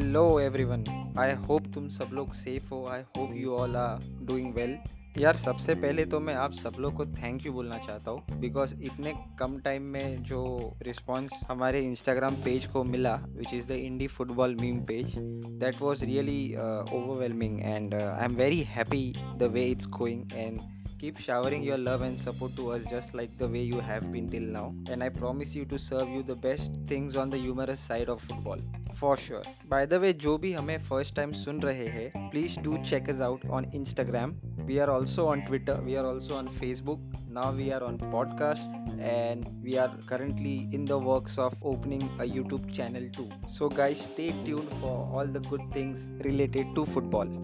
Hello everyone I hope तुम सब लोग सेफ़ हो. I hope you all are doing well यार, सबसे पहले तो मैं आप सब लोग को थैंक यू बोलना चाहता हूँ बिकॉज़ इतने कम टाइम में जो रिस्पॉन्स हमारे इंस्टाग्राम पेज को मिला which is the indie football meme page that was really overwhelming and I am very happy the way it's going and keep showering your love and support to us just like the way you have been till now and i promise you to serve you the best things on the humorous side of football for sure by the way जो भी हमें first time सुन रहे हैं please do check us out on instagram we are also on twitter we are also on facebook now we are on podcast and we are currently in the works of opening a youtube channel too so guys stay tuned for all the good things related to football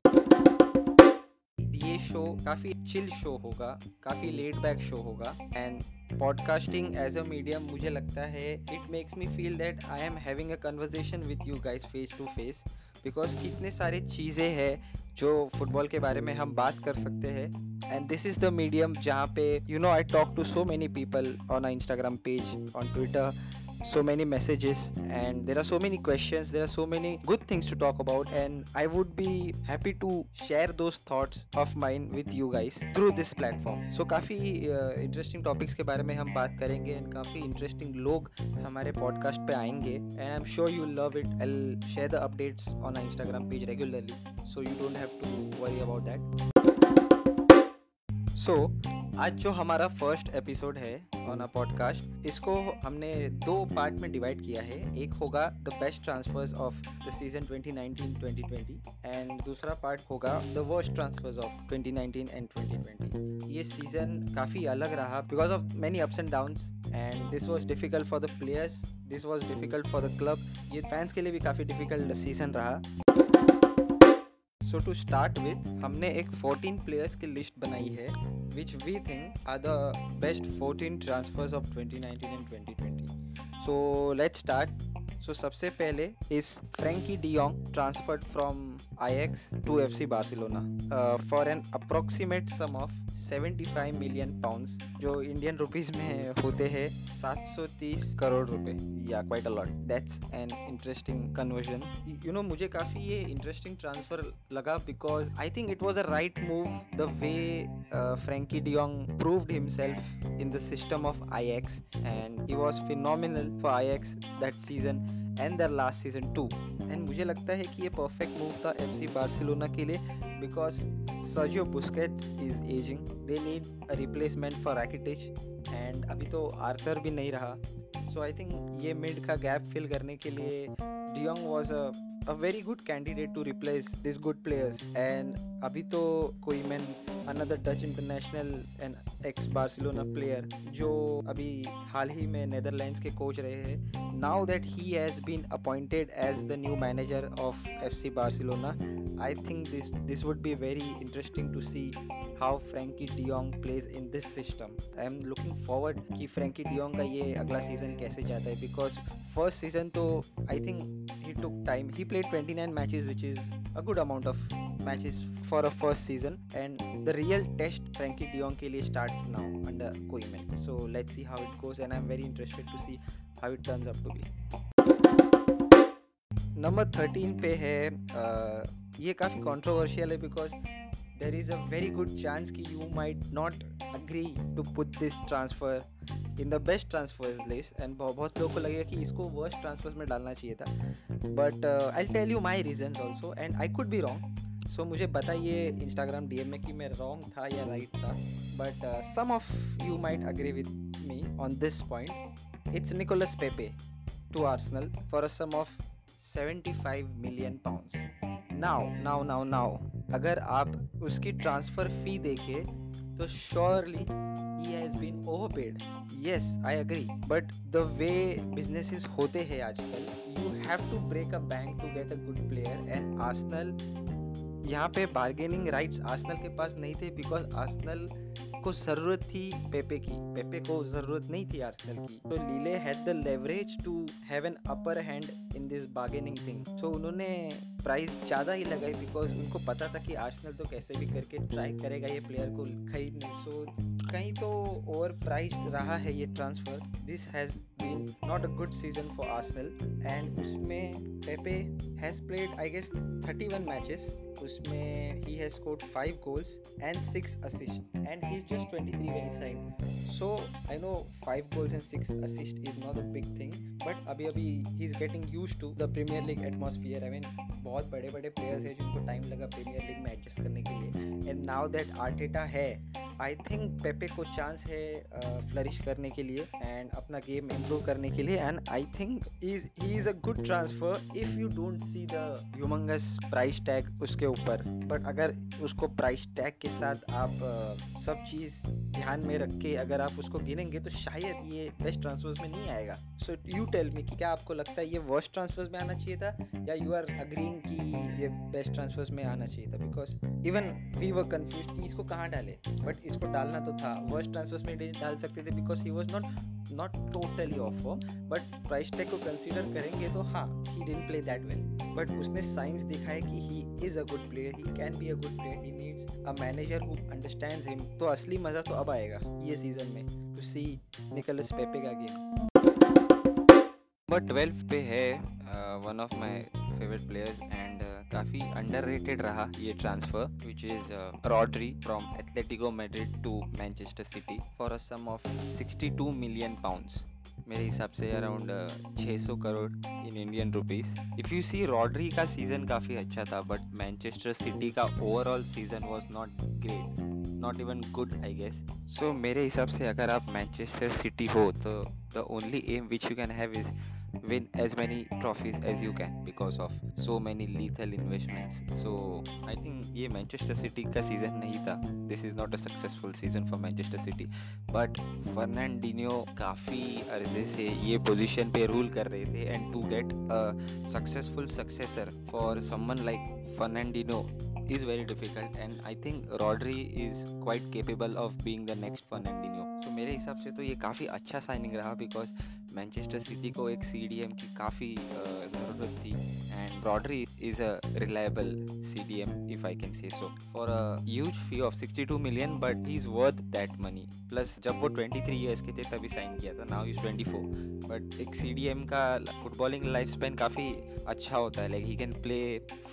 show काफ़ी chill show होगा, काफ़ी laid back show होगा। And podcasting as a medium मुझे लगता है it makes me feel that I am having a conversation with you guys face to face because कितने सारे चीज़ें हैं जो फुटबॉल के बारे में हम बात कर सकते हैं। And this is the medium जहाँ पे you know I talk to so many people on Instagram page on Twitter so many messages and there are so many questions there are so many good things to talk about and i would be happy to share those thoughts of mine with you guys through this platform so काफी interesting uh, topics के बारे में हम बात करेंगे and काफी interesting लोग हमारे पॉडकास्ट पे आएंगे and I am sure you love it I share the updates on Instagram page regularly so you don't have to worry about that so आज जो हमारा फ़र्स्ट एपिसोड है ऑन अ पॉडकास्ट इसको हमने दो पार्ट में डिवाइड किया है। एक होगा the best transfers of the season 2019-2020 and दूसरा पार्ट होगा the worst transfers of 2019 and 2020 ये सीज़न काफ़ी अलग रहा because of many ups and downs and this was difficult for the players this was difficult for the club ये fans के लिए भी काफ़ी डिफ़िकल्ट सीज़न रहा। सो टू स्टार्ट विथ हमने एक 14 प्लेयर्स की लिस्ट बनाई है which we think are the best 14 transfers of 2019 and 2020 so let's start so सबसे पहले इस Frenkie de Jong transferred from Ajax to FC Barcelona for an approximate sum of 75 million pounds जो Indian rupees में होते हैं 730 करोड़ रुपए, या quite a that's an interesting conversion you know मुझे काफ़ी ये इंटरेस्टिंग ट्रांसफ़र लगा because I think it was a right move the way Frenkie de Jong proved himself in the system of Ajax and he was phenomenal for Ajax that season and the last season too and मुझे लगता है कि ये perfect move था F C Barcelona के लिए because Sergio Busquets is ageing they need a replacement for Rakitic and अभी तो आर्थर भी नहीं रहा. सो आई थिंक ये मिड का गैप फिल करने के लिए de Jong was a a very good candidate to replace these good players. And अभी तो Koeman another Dutch international and ex Barcelona player जो अभी हाल ही में नेदरलैंड्स के कोच रहे हैं now that he has been appointed as the new manager of FC Barcelona I think this this would be very interesting to see how Frenkie de Jong plays in this system I am looking forward कि Frenkie de Jong का ये अगला season कैसे जाता है because first season तो I think he took time he played 29 matches which is a good amount of matches for a first season and the real test Frenkie de Jong के लिए now under Koeman so let's see how it goes and I am very interested to see how it turns up to be number 13 पे है uh, ये काफ़ी controversial है because there is a very good chance कि you might not agree to put this transfer in the best transfer list and बहुत बहुत लोगों को लगेगा कि इसको वर्स्ट ट्रांसफ़र में डालना चाहिए था but I tell you my reason also and I could भी रॉन्ग सो मुझे बताइए इंस्टाग्राम डी एम में कि मैं रॉन्ग था या राइट था but some of you might agree with me on this point it's Nicolas Pepe to Arsenal for a sum of seventy five million pound now now now now अगर आप उसकी transfer fee देखे तो surely he has been overpaid yes I agree but the way businesses होते हैं आजकल you have to break a bank to get a good player and Arsenal यहाँ पे बार्गेनिंग राइट्स आर्सनल के पास नहीं थे बिकॉज़ आर्सनल को ज़रूरत थी पेपे की. पेपे को ज़रूरत नहीं थी आर्सेनल की. तो Lille had the leverage to have an upper hand in this bargaining thing so उन्होंने प्राइस ज़्यादा ही लगाई बिकॉज़ उनको पता था कि आर्सेनल तो कैसे भी करके ट्राई करेगा ये प्लेयर को खरीदने सो कहीं तो ओवर प्राइस्ड रहा है ये transfer this has been not a good season for Arsenal and उसमें Pepe has played I guess 31 matches उसमें he has scored 5 goals and 6 assist and he is just 23 when he signed so I know 5 goals and 6 assist is not a big thing but अभी अभी he is getting used to the Premier League atmosphere I mean बहुत बड़े बड़े players हैं जिनको time लगा Premier League में adjust करने के लिए. एंड नाउ दैट आर्टेटा है आई थिंक पेपे को चांस है फ्लरिश uh, करने के लिए एंड अपना गेम इम्प्रूव करने के लिए and I think is he is a good transfer if you don't see the humongous price tag उसके ऊपर. बट अगर उसको प्राइस टैग के साथ आप uh, सब चीज़ ध्यान में रख के अगर आप उसको गिनेंगे तो शायद ये बेस्ट ट्रांसफर्स में नहीं आएगा. सो यू टेल मी कि क्या आपको लगता है ये वर्स्ट ट्रांसफर्स में आना चाहिए था या यू आर अग्रीइंग कि ये बेस्ट ट्रांसफर्स में आना चाहिए था? Because even we were confuse कि इसको कहाँ डाले? बट इसको डालना तो था। वर्स्ट ट्रांसफर्स में डाल सकते थे because he was not not totally off form but price tag को कंसीडर करेंगे तो हाँ he didn't play that well but उसने साइंस दिखाया कि he is a good player he can be a good player he needs a manager who understands him तो असली मज़ा तो अब आएगा ये सीज़न में टू सी निकोलस पेपे का गेम नंबर ट्वेल्व पे है one of my favourite players and काफ़ी अंडररेटेड रहा ये transfer which is Rodri from Atletico Madrid to Manchester City for a sum of 62 million pounds मेरे हिसाब से around 600 crore in Indian rupees if you see Rodri का season काफ़ी अच्छा था बट मैनचेस्टर सिटी का overall season was not great not even good I guess so मेरे हिसाब से अगर आप मैनचेस्टर सिटी हो तो the only aim which you can have is win as many trophies as you can because of so many lethal investments so i think ये Manchester City का season नहीं था this is not a successful season for Manchester City but Fernandinho काफ़ी अरसे से ये position पे rule कर रहे थे and to get a successful successor for someone like Fernandinho is very difficult and I think Rodri is quite capable of being the next Fernandinho. So मेरे हिसाब से तो ये काफ़ी अच्छा साइनिंग रहा बिकॉज़ मैनचेस्टर सिटी को एक CDM की काफ़ी ज़रूरत थी and Rodri is a reliable C D M if I can say so for a huge 62 million but he is worth that money plus जब वो 23 ईयर्स के थे तभी साइन किया था. नाउ इज़ 24 बट एक CDM का फुटबॉलिंग लाइफ स्पेन काफ़ी अच्छा होता है. Like he can play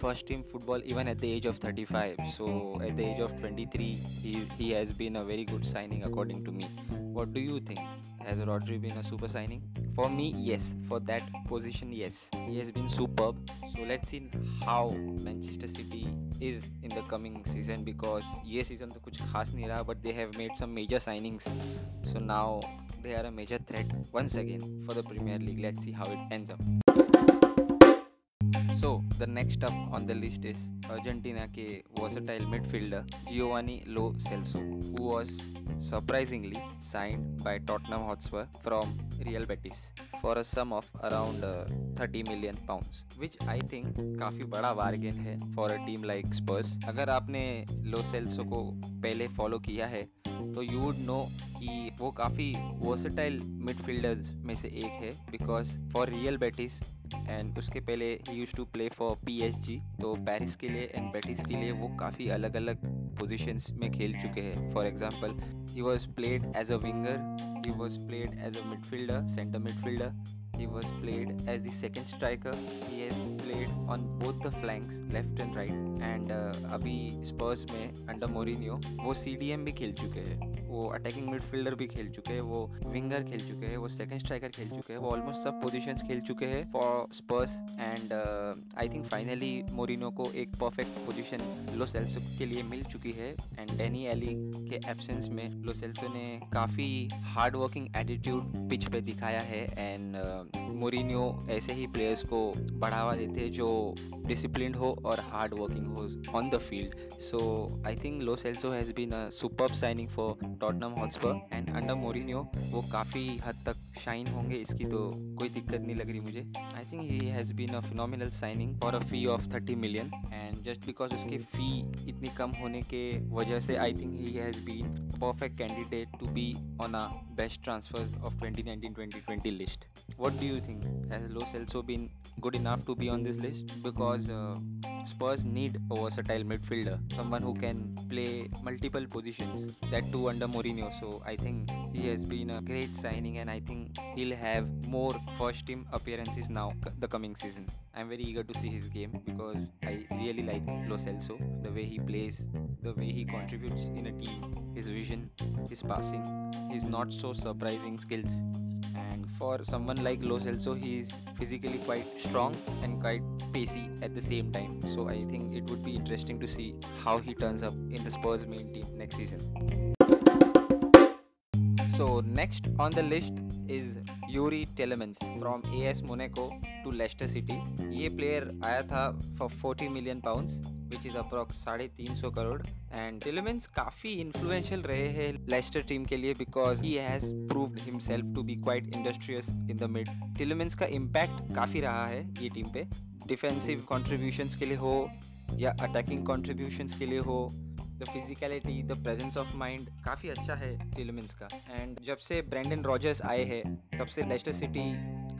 first team football even at the age of 35 so at the age of 23 he, he has been a very good signing according to me. what do you think has Rodri been a super signing? For me, yes. For that position, yes. He has been superb. So let's see how Manchester City is in the coming season because ये season तो कुछ खास नहीं रहा but they have made some major signings. So now they are a major threat once again for the Premier League. Let's see how it ends up. So the next up on the list is Argentina के versatile midfielder Giovani Lo Celso who was surprisingly signed by Tottenham Hotspur from Real Betis for a sum of around thirty million pounds which I think काफ़ी बड़ा bargain है for a team like Spurs अगर आपने Lo Celso को पहले follow किया है तो यू वुड नो कि वो काफ़ी वर्सेटाइल मिडफील्डर्स में से एक है because for Real Betis and उसके पहले he used to play for PSG तो पेरिस के लिए एंड बेटिस के लिए वो काफ़ी अलग अलग पोजीशंस में खेल चुके हैं for example he was played as a winger he was played as a midfielder centre midfielder was played as the second striker. He has played on both the flanks, left and right. And uh, अभी Spurs में under Mourinho वो सी भी खेल चुके हैं वो attacking midfielder भी खेल चुके हैं वो विंगर खेल चुके हैं वो सेकंड स्ट्राइकर खेल चुके हैं वो ऑलमोस्ट सब पोजीशंस खेल चुके हैं for Spurs and I think finally Mourinho को एक परफेक्ट पोजीशन लो सेल्सो के लिए मिल चुकी है एंड डेनी एली के एब्सेंस में लो सेल्सो ने काफ़ी हार्ड वर्किंग एटीट्यूड पिच पे दिखाया है एंड uh, मोरिनियो ऐसे ही प्लेयर्स को बढ़ावा देते जो डिसिप्लिन हो और हार्ड वर्किंग हो on the field so I think Lo Celso has been a super signing for Tottenham Hotspur and under Mourinho वो काफ़ी हद तक शाइन होंगे इसकी तो कोई दिक्कत नहीं लग रही मुझे। I think he has been a phenomenal signing for a fee of thirty million and just because उसकी फ़ी इतनी कम होने के वजह से I think he has been perfect candidate to be on a best transfers of 2019-2020 list. What do you think? Has Lo Celso been good enough to be on this list? Because uh, Spurs need a versatile midfielder, someone who can play multiple positions. That too under Mourinho. So I think he has been a great signing, and I think he'll have more first team appearances now the coming season. I'm very eager to see his game because I really like Lo Celso, the way he plays, the way he contributes in a team, his vision, his passing, his not so surprising skills and for someone like Lo Celso he is physically quite strong and quite pacey at the same time so I think it would be interesting to see how he turns up in the Spurs main team next season so next on the list is Yuri Telemans from AS Monaco to Leicester City ये player आया था for 40 million pounds which is approx साढ़े तीन सौ crore. And टिलेमेंस काफ़ी influential रहे हैं Leicester team के लिए because he has proved himself to be quite industrious in the mid Tielemans का इम्पैक्ट काफ़ी रहा है ये टीम पे. डिफेंसिव कॉन्ट्रीब्यूशन के लिए हो या अटैकिंग कॉन्ट्रीब्यूशन के लिए हो the physicality the presence of mind काफ़ी अच्छा है टिलमिन्स का. एंड जब से ब्रेंडन रॉजर्स आए हैं, तब से लेस्टर सिटी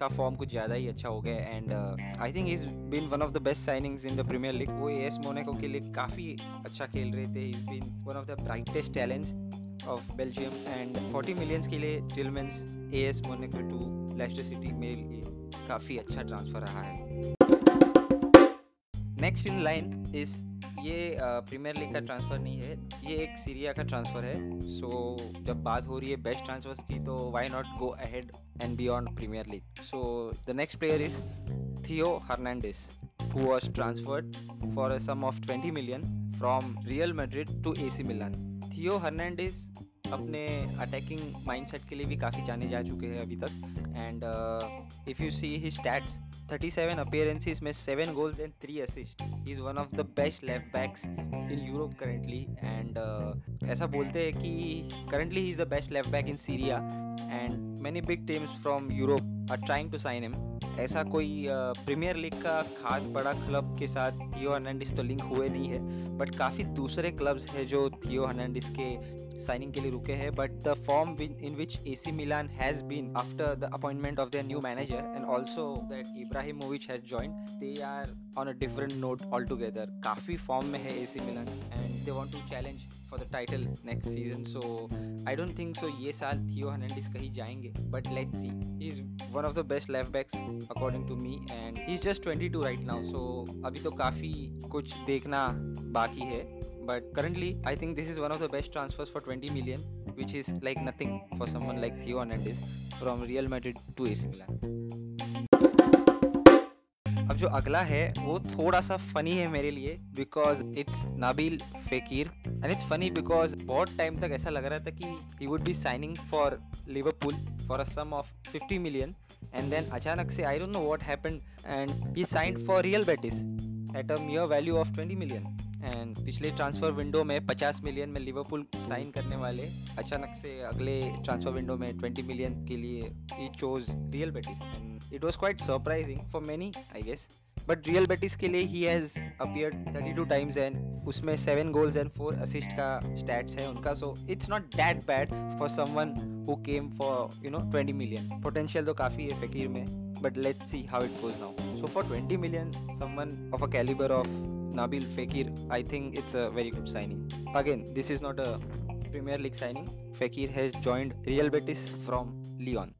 का फॉर्म कुछ ज़्यादा ही अच्छा हो गया and I think is been one of the best signings in the Premier League वो एस मोनेको के लिए काफ़ी अच्छा खेल रहे थे. Is been one of the brightest talents of Belgium and 40 millions के लिए Tielemans AS Monaco to Leicester City मेरे लिए काफ़ी अच्छा ट्रांसफ़र रहा है. नेक्स्ट इन लाइन इज़ ये प्रीमियर लीग का ट्रांसफ़र नहीं है। ये एक सीरिया का ट्रांसफ़र है। सो so, जब बात हो रही है बेस्ट ट्रांसफर्स की तो why not go ahead and beyond Premier League so the next player is Theo Hernandez who was transferred for a sum of 20 million from Real Madrid to AC Milan. Theo Hernandez अपने attacking mindset के लिए भी काफ़ी जाने जा चुके हैं अभी तक। And if you see he stats 37 appearances में 7 goals and 3 assist is one of the best left backs in Europe currently and ऐसा बोलते हैं कि currently he is the best left back in Serie A and many big teams from Europe are trying to sign him ऐसा कोई premiere uh, league का खास बड़ा club के साथ थियो हर्नांडिस तो लिंक हुए नहीं है बट काफ़ी दूसरे क्लब्स हैं जो थियो हर्नांडिस के साइनिंग के लिए रुके हैं but the form in which AC Milan has been after the appointment of their new manager and also that Ibrahimovic has joined they are on a different note altogether काफ़ी form में है AC Milan and they want to challenge for the title next season so I don't think so ये साल Theo Hernandez कहीं जाएँगे but let's see he is one of the best left backs according to me and he is just 22 right now so अभी तो काफ़ी कुछ देखना बाकी है But currently, I think this is one of the best transfers for 20 million, which is like nothing for someone like Theo Hernandez from Real Madrid to AC Milan. अब जो अगला है, वो थोड़ा सा फनी है मेरे लिए because it's Nabil Fekir and it's funny because बहुत टाइम तक ऐसा लग रहा था कि he would be signing for Liverpool for a sum of 50 million and then अचानक से I don't know what happened and he signed for Real Betis at a mere value of 20 million and पिछले transfer window में 50 million में Liverpool sign करने वाले, अचानक से अगले ट्रांसफ़र विंडो में 20 मिलियन के लिए he chose Real Betis and it was quite surprising for many I guess but Real Betis के लिए he has appeared 32 times and उसमें 7 गोल्स एंड 4 असिस्ट का स्टैट्स है उनका. So it's not that bad for someone who came for you know 20 million potential तो काफ़ी है Fekir में but let's see how it goes now so for 20 million someone of a calibre of Nabil Fekir, I think it's a very good signing. Again, this is not a Premier League signing. Fekir has joined Real Betis from Lyon.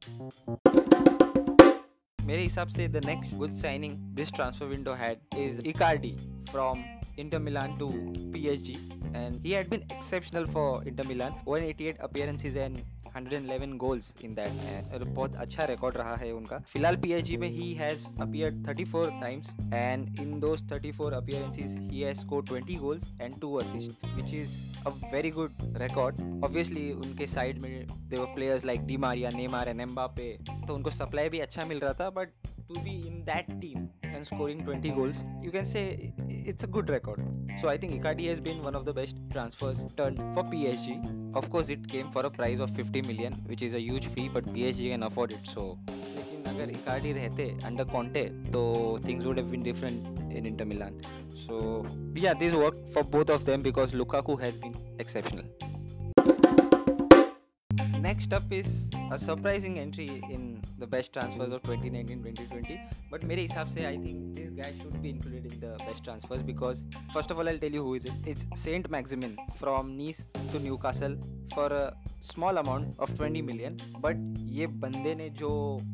मेरे हिसाब से the next good signing this transfer window had is Icardi from Inter Milan to PSG and he had been exceptional for Inter Milan 188 appearances and 111 goals in that बहुत अच्छा record रहा है उनका। फ़िलहाल PSG में he has appear 34 times and in those 34 appearances he has score 20 goals and two assist which is a very good record obviously उनके side में there players like Di Maria Neymar and Mbappe तो उनको supply भी अच्छा मिल रहा था but to be in that team and scoring 20 goals you can say it's a good record so i think Icardi has been one of the best transfers turned for PSG of course it came for a price of 50 million which is a huge fee but PSG can afford it so लेकिन अगर Icardi रहते under Conte तो things would have been different in Inter Milan so yeah this worked for both of them because Lukaku has been exceptional next up is a surprising entry in the best transfers of 2019-2020 but mere hisab se i think this guy should be included in the best transfers because first of all i'll tell you who is it. It's saint maximin from nice to newcastle for small amount of twenty million but ये बंदे ने जो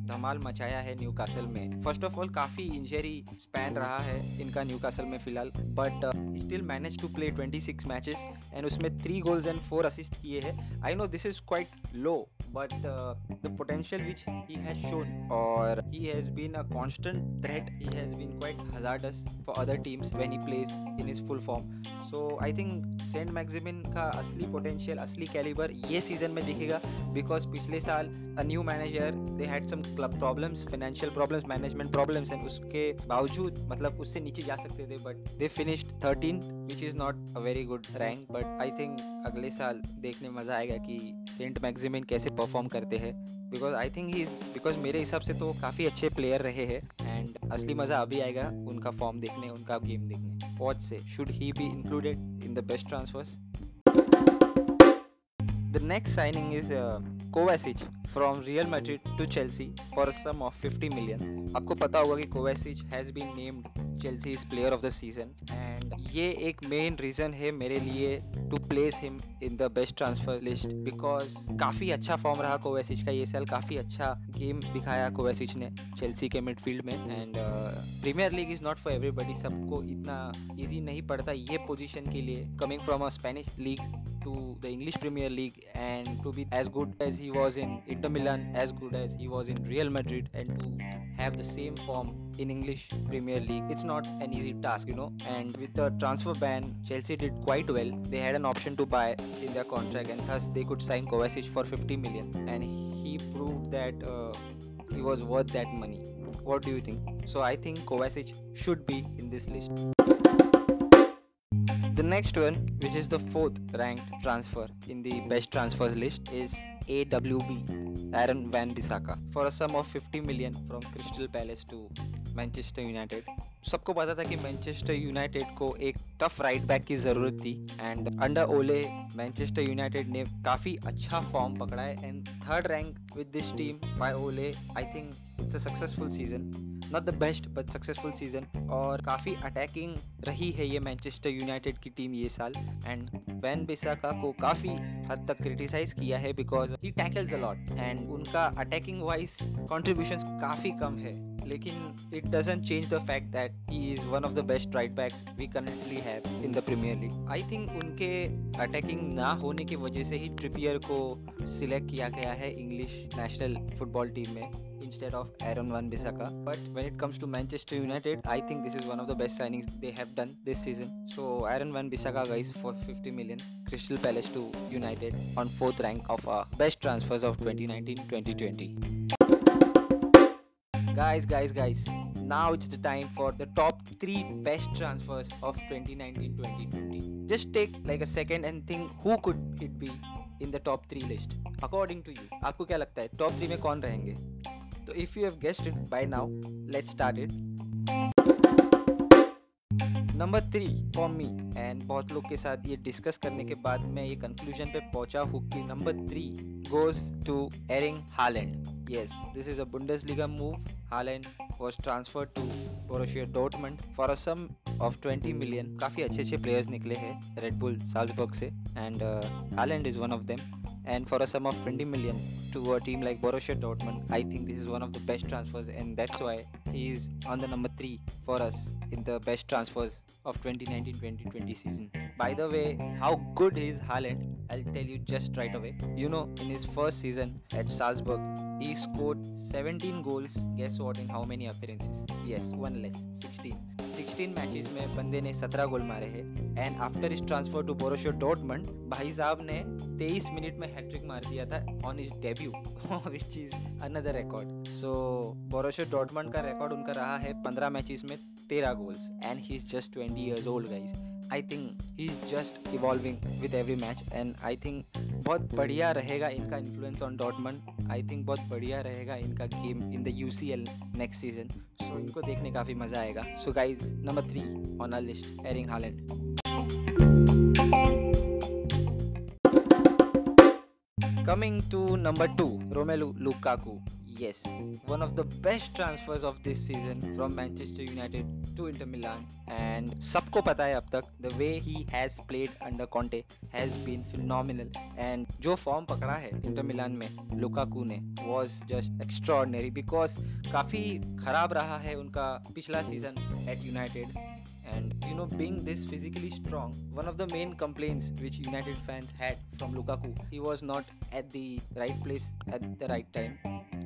धमाल मचाया है Newcastle में first of all काफ़ी injury span रहा है इनका न्यू कासल में फ़िलहाल but still manage to play twenty six matches and उसमें three goals and four assist किए हैं। I know this is quite low but the potential which he has shown और he has been a constant threat he has been quite hazardous for other teams when he plays in is full form so I think Saint Maximin का असली potential असली quality ये season में दिखेगा because पिछले साल a new manager they had some club problems financial problems management problems and उसके बावजूद मतलब उससे नीचे जा सकते थे but they finished thirteen which is not a very good rank but I think अगले साल देखने में मज़ा आएगा कि सेंट मैक्सिमिन कैसे परफॉर्म करते हैं because I think he is because मेरे हिसाब से तो काफ़ी अच्छे प्लेयर रहे हैं एंड असली मज़ा अभी आएगा उनका फॉर्म देखने, उनका गेम देखने वॉच से should he be included in the best transfers The next signing is uh, Kovacic from Real Madrid to Chelsea for a sum of 50 million. आपको पता होगा कि Kovacic has been named Chelsea's player of the season and ये एक main reason है मेरे लिए to place him in the best transfer list because काफ़ी अच्छा फॉर्म रहा कोवेसिच का ये साल काफ़ी अच्छा गेम दिखाया कोवेसिच ने चेल्सी के मिडफील्ड में and Premier League is not for everybody सबको इतना इजी नहीं पड़ता ये पोजीशन के लिए coming from a Spanish league to the English Premier League and to be as good as he was in Inter Milan, as good as he was in Real Madrid, and to have the same form in English Premier League. It's not an easy task, you know. And with the transfer ban, Chelsea did quite well. They had an option to buy in their contract, and thus they could sign Kovacic for 50 million, and he proved that uh, he was worth that money. What do you think? So I think Kovacic should be in this list. The next one, which is the fourth ranked transfer in the best transfers list, is AWB Aaron Van Bissaka for a sum of 50 million from Crystal Palace to Manchester United. सबको पता था कि Manchester United को एक tough right back की ज़रूरत थी and under Ole Manchester United ने काफ़ी अच्छा फॉर्म पकड़ा है and third rank with this team by Ole I think it's a successful season not the best but successful season और काफ़ी अटैकिंग रही है ये मैनचेस्टर यूनाइटेड की टीम ये साल एंड वैन बिसाका को काफ़ी हद तक क्रिटिसाइज किया है because he tackles a lot and उनका अटैकिंग वाइज कॉन्ट्रीब्यूशन काफ़ी कम है, लेकिन it doesn't change the fact that He is one of the best right backs we currently have in the Premier League I think उनके attacking ना होने की वजह से ही ट्रिपियर को सिलेक्ट किया गया है इंग्लिश नेशनल फुटबॉल टीम में instead of Aaron Van Bissaka. But when it comes to Manchester United, I think this is one of the best signings they have done this season. So Aaron Van Bissaka guys for 50 million, Crystal Palace to United on fourth rank of uh, best transfers of 2019-2020 guys guys guys Now it's the time for the top three best transfers of 2019-2020 just take like a second and think who could it be in the top three list according to you आपको क्या लगता है top three में कौन रहेंगे तो if you have guessed it by now let's start it number three for me and बहुत लोग के साथ ये डिस्कस करने के बाद मैं ये कंक्लूजन पे पहुँचा हूँ कि number three goes to Erling Haaland yes this is a Bundesliga move Haaland was transferred to Borussia Dortmund for a sum of 20 million. काफी अच्छे अच्छे प्लेयर्स निकले हैं Red Bull Salzburg से and uh, Haaland is one of them. And for a sum of 20 million to a team like Borussia Dortmund, I think this is one of the best transfers and that's why he is on the number 3 for us in the best transfers of 2019-2020 season. By the way, how good is Haaland, I'll tell you just right away. You know, in his first season at Salzburg, he scored 17 goals. Guess what in how many appearances? Yes, one less, 16. 16 matches में बंदे ने 17 goal मारे हैं and after his transfer to Borussia Dortmund भाई साहब ने 23 minute में hat trick मार दिया था on his debut which is another record so Borussia Dortmund का रिकॉर्ड उनका रहा है 15 मैचेस में 13 goals and he is just 20 years old guys I think he is just evolving with every match and I think बहुत बढ़िया रहेगा इनका influence on Dortmund I think बहुत बढ़िया रहेगा इनका game in the U C L next season so इनको देखने काफ़ी मज़ा आएगा. So guys number three on our list Erling Haaland Coming to number two, Romelu Lukaku. Yes, one of the best transfers of this season from Manchester United to Inter Milan. And सबको पता है अब तक the way he has played under Conte has been phenomenal. And जो form पकड़ा है inter Milan में Lukaku ने was just extraordinary because काफ़ी खराब रहा है उनका पिछला season at United and, you know, being this physically strong, one of the main complaints which united fans had from lukaku, he was not at the right place at the right time.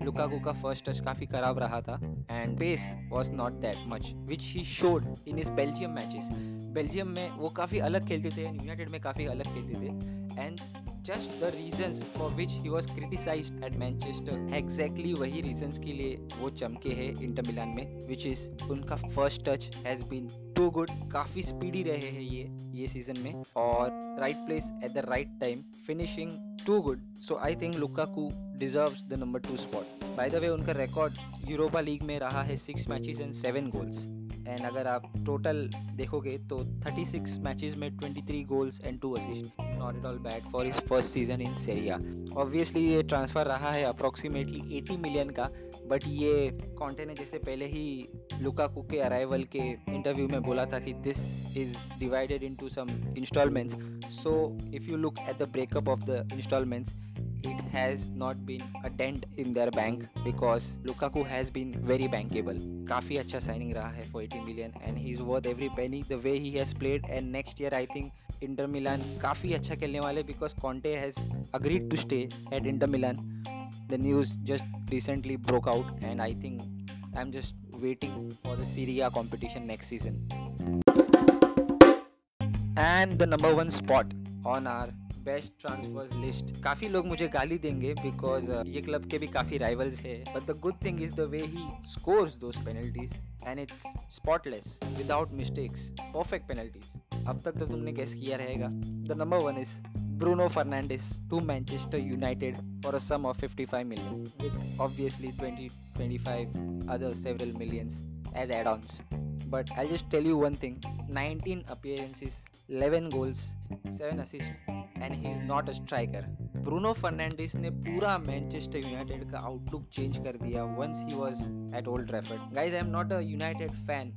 Lukaku का first touch काफ़ी खराब रहा था and pace was not that much which he showed in his Belgium matches Belgium में वो काफ़ी अलग खेलते थे यूनाइटेड में काफ़ी अलग खेलते थे. And just the reasons for which he was criticised at Manchester exactly वही रीजंस के लिए वो चमके हैं इंटर मिलान में विच इज़ उनका first touch has been too good, काफ़ी स्पीडी रहे हैं ये ये सीज़न में और right place at the right time finishing too good so I think Lukaku deserves the number two spot by the way उनका record Europa League में रहा है six matches and seven goals and अगर आप total देखोगे तो 36 matches में 23 goals and two assist not at all bad for his first season in Serie obviously ये ट्रांसफ़र रहा है अप्रोक्सीमेटली 80 मिलियन का. बट ये कॉन्टे ने जैसे पहले ही लुकाकू के अराइवल के इंटरव्यू में बोला था कि this is divided into some instalments so if you look at the breakup of the instalments it has not been a dent in their bank because Lukaku has been very bankable. काफ़ी अच्छा signing रहा है for 80 million and he is worth every penny the way he has played and next year I think Inter Milan काफ़ी अच्छा खेलने वाले because Conte has agreed to stay at Inter Milan. The news just recently broke out and I think I'm just waiting for the Serie A competition next season. And the number one spot on our best transfers list काफ़ी लोग मुझे गाली देंगे because uh, ये club के भी काफ़ी rivals है but the good thing is the way he scores those penalties and it's spotless without mistakes perfect penalties अब तक तो तुमने गेस किया रहेगा. The number one is Bruno Fernandes to Manchester United for a sum of 55 million, with obviously 20 25 other several millions as add ons. But I'll just tell you one thing 19 appearances, 11 goals, 7 assists, and he's not a striker. Bruno Fernandes ने पूरा Manchester United का outlook change कर दिया once he was at Old Trafford guys I am not a United fan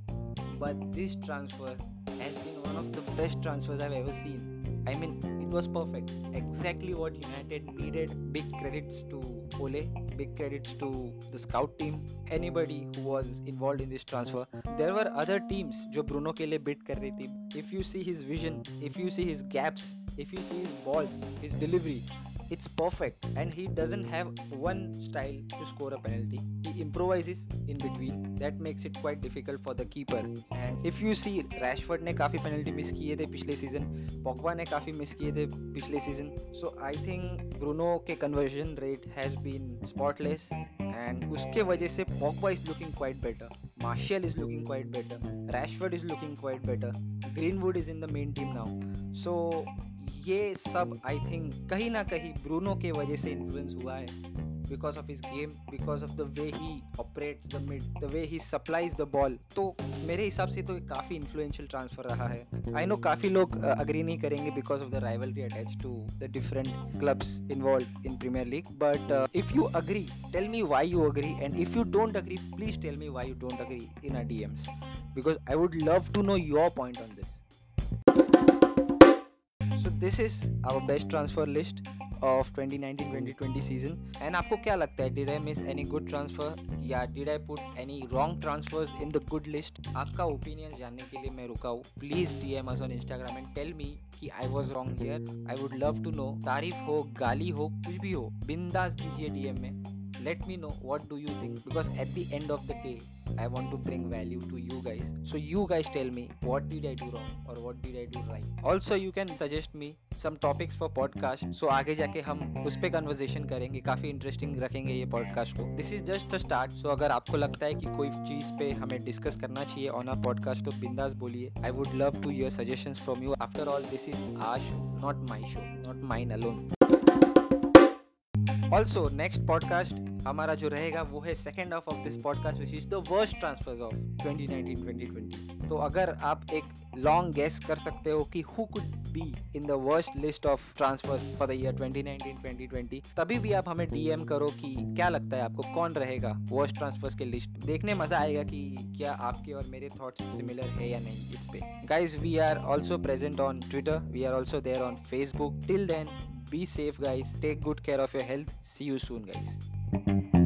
but this transfer has been one of the best transfers I've ever seen. I mean, it was perfect. Exactly what United needed. Big credits to Ole, big credits to the scout team, anybody who was involved in this transfer. There were other teams जो Bruno के लिए bid कर रही थी. If you see his vision, if you see his gaps, if you see his balls, his delivery, it's perfect and he doesn't have one style to score a penalty. He improvises in between. That makes it quite difficult for the keeper. And if you see, rashford ने काफ़ी penalty miss किए थे पिछले season Pogba ने काफ़ी miss किए थे पिछले season so I think Bruno के conversion rate has been spotless and उसके वजह से Pogba is looking quite better Martial is looking quite better Rashford is looking quite better Greenwood is in the main team now so ये सब I think कहीं ना कहीं Bruno के वजह से इन्फ्लुएंस हुआ है। Because of his game because of the way he operates the mid the way he supplies the ball तो मेरे हिसाब से तो काफ़ी इन्फ्लुएंशियल ट्रांसफ़र रहा है। आई नो काफ़ी लोग अग्री नहीं करेंगे because of the rivalry attach to the different clubs involve in Premier League but if you agree tell me why you agree and if you don't agree please tell me why you don't agree in a DMs because I would love to know your point on this this is our best transfer list of 2019-2020 season and आपको क्या लगता है? Did I miss any good transfer या did I put any wrong transfers in the good list आपका opinion जानने के लिए मैं रुका हूँ। Please D M S on Instagram and tell me कि I was wrong here I would love to know तारीफ़ हो, गाली हो, कुछ भी हो, बिंदास दीजिए डीएम में। Let me know what do you think because at the end of the day i want to bring value to you guys so you guys tell me what did i do wrong or what did i do right also you can suggest me some topics for podcast so आगे जाके हम उस पे conversation करेंगे काफ़ी interesting रखेंगे ये podcast को this is just a start so अगर आपको लगता है कि कोई चीज़ पे हमें डिस्कस करना चाहिए ऑन अ पॉडकास्ट तो बिंदास बोलिए I would love to your suggestions from you after all this is our show not my show not mine alone also next podcast हमारा जो रहेगा, वो है second half of this podcast which is the worst transfers of 2019-2020 तो अगर आप एक long guess कर सकते हो कि who could be in the worst list of transfers for the year 2019-2020 तभी भी आप हमें डीएम करो कि क्या लगता है आपको, कौन रहेगा वर्स्ट ट्रांसफर्स के लिस्ट देखने मज़ा आएगा कि क्या आपके और मेरे थॉट्स सिमिलर है या नहीं इस पे। Guys we are also present on Twitter we are also there on Facebook till then be safe guys. Take good care of your health. See you soon guys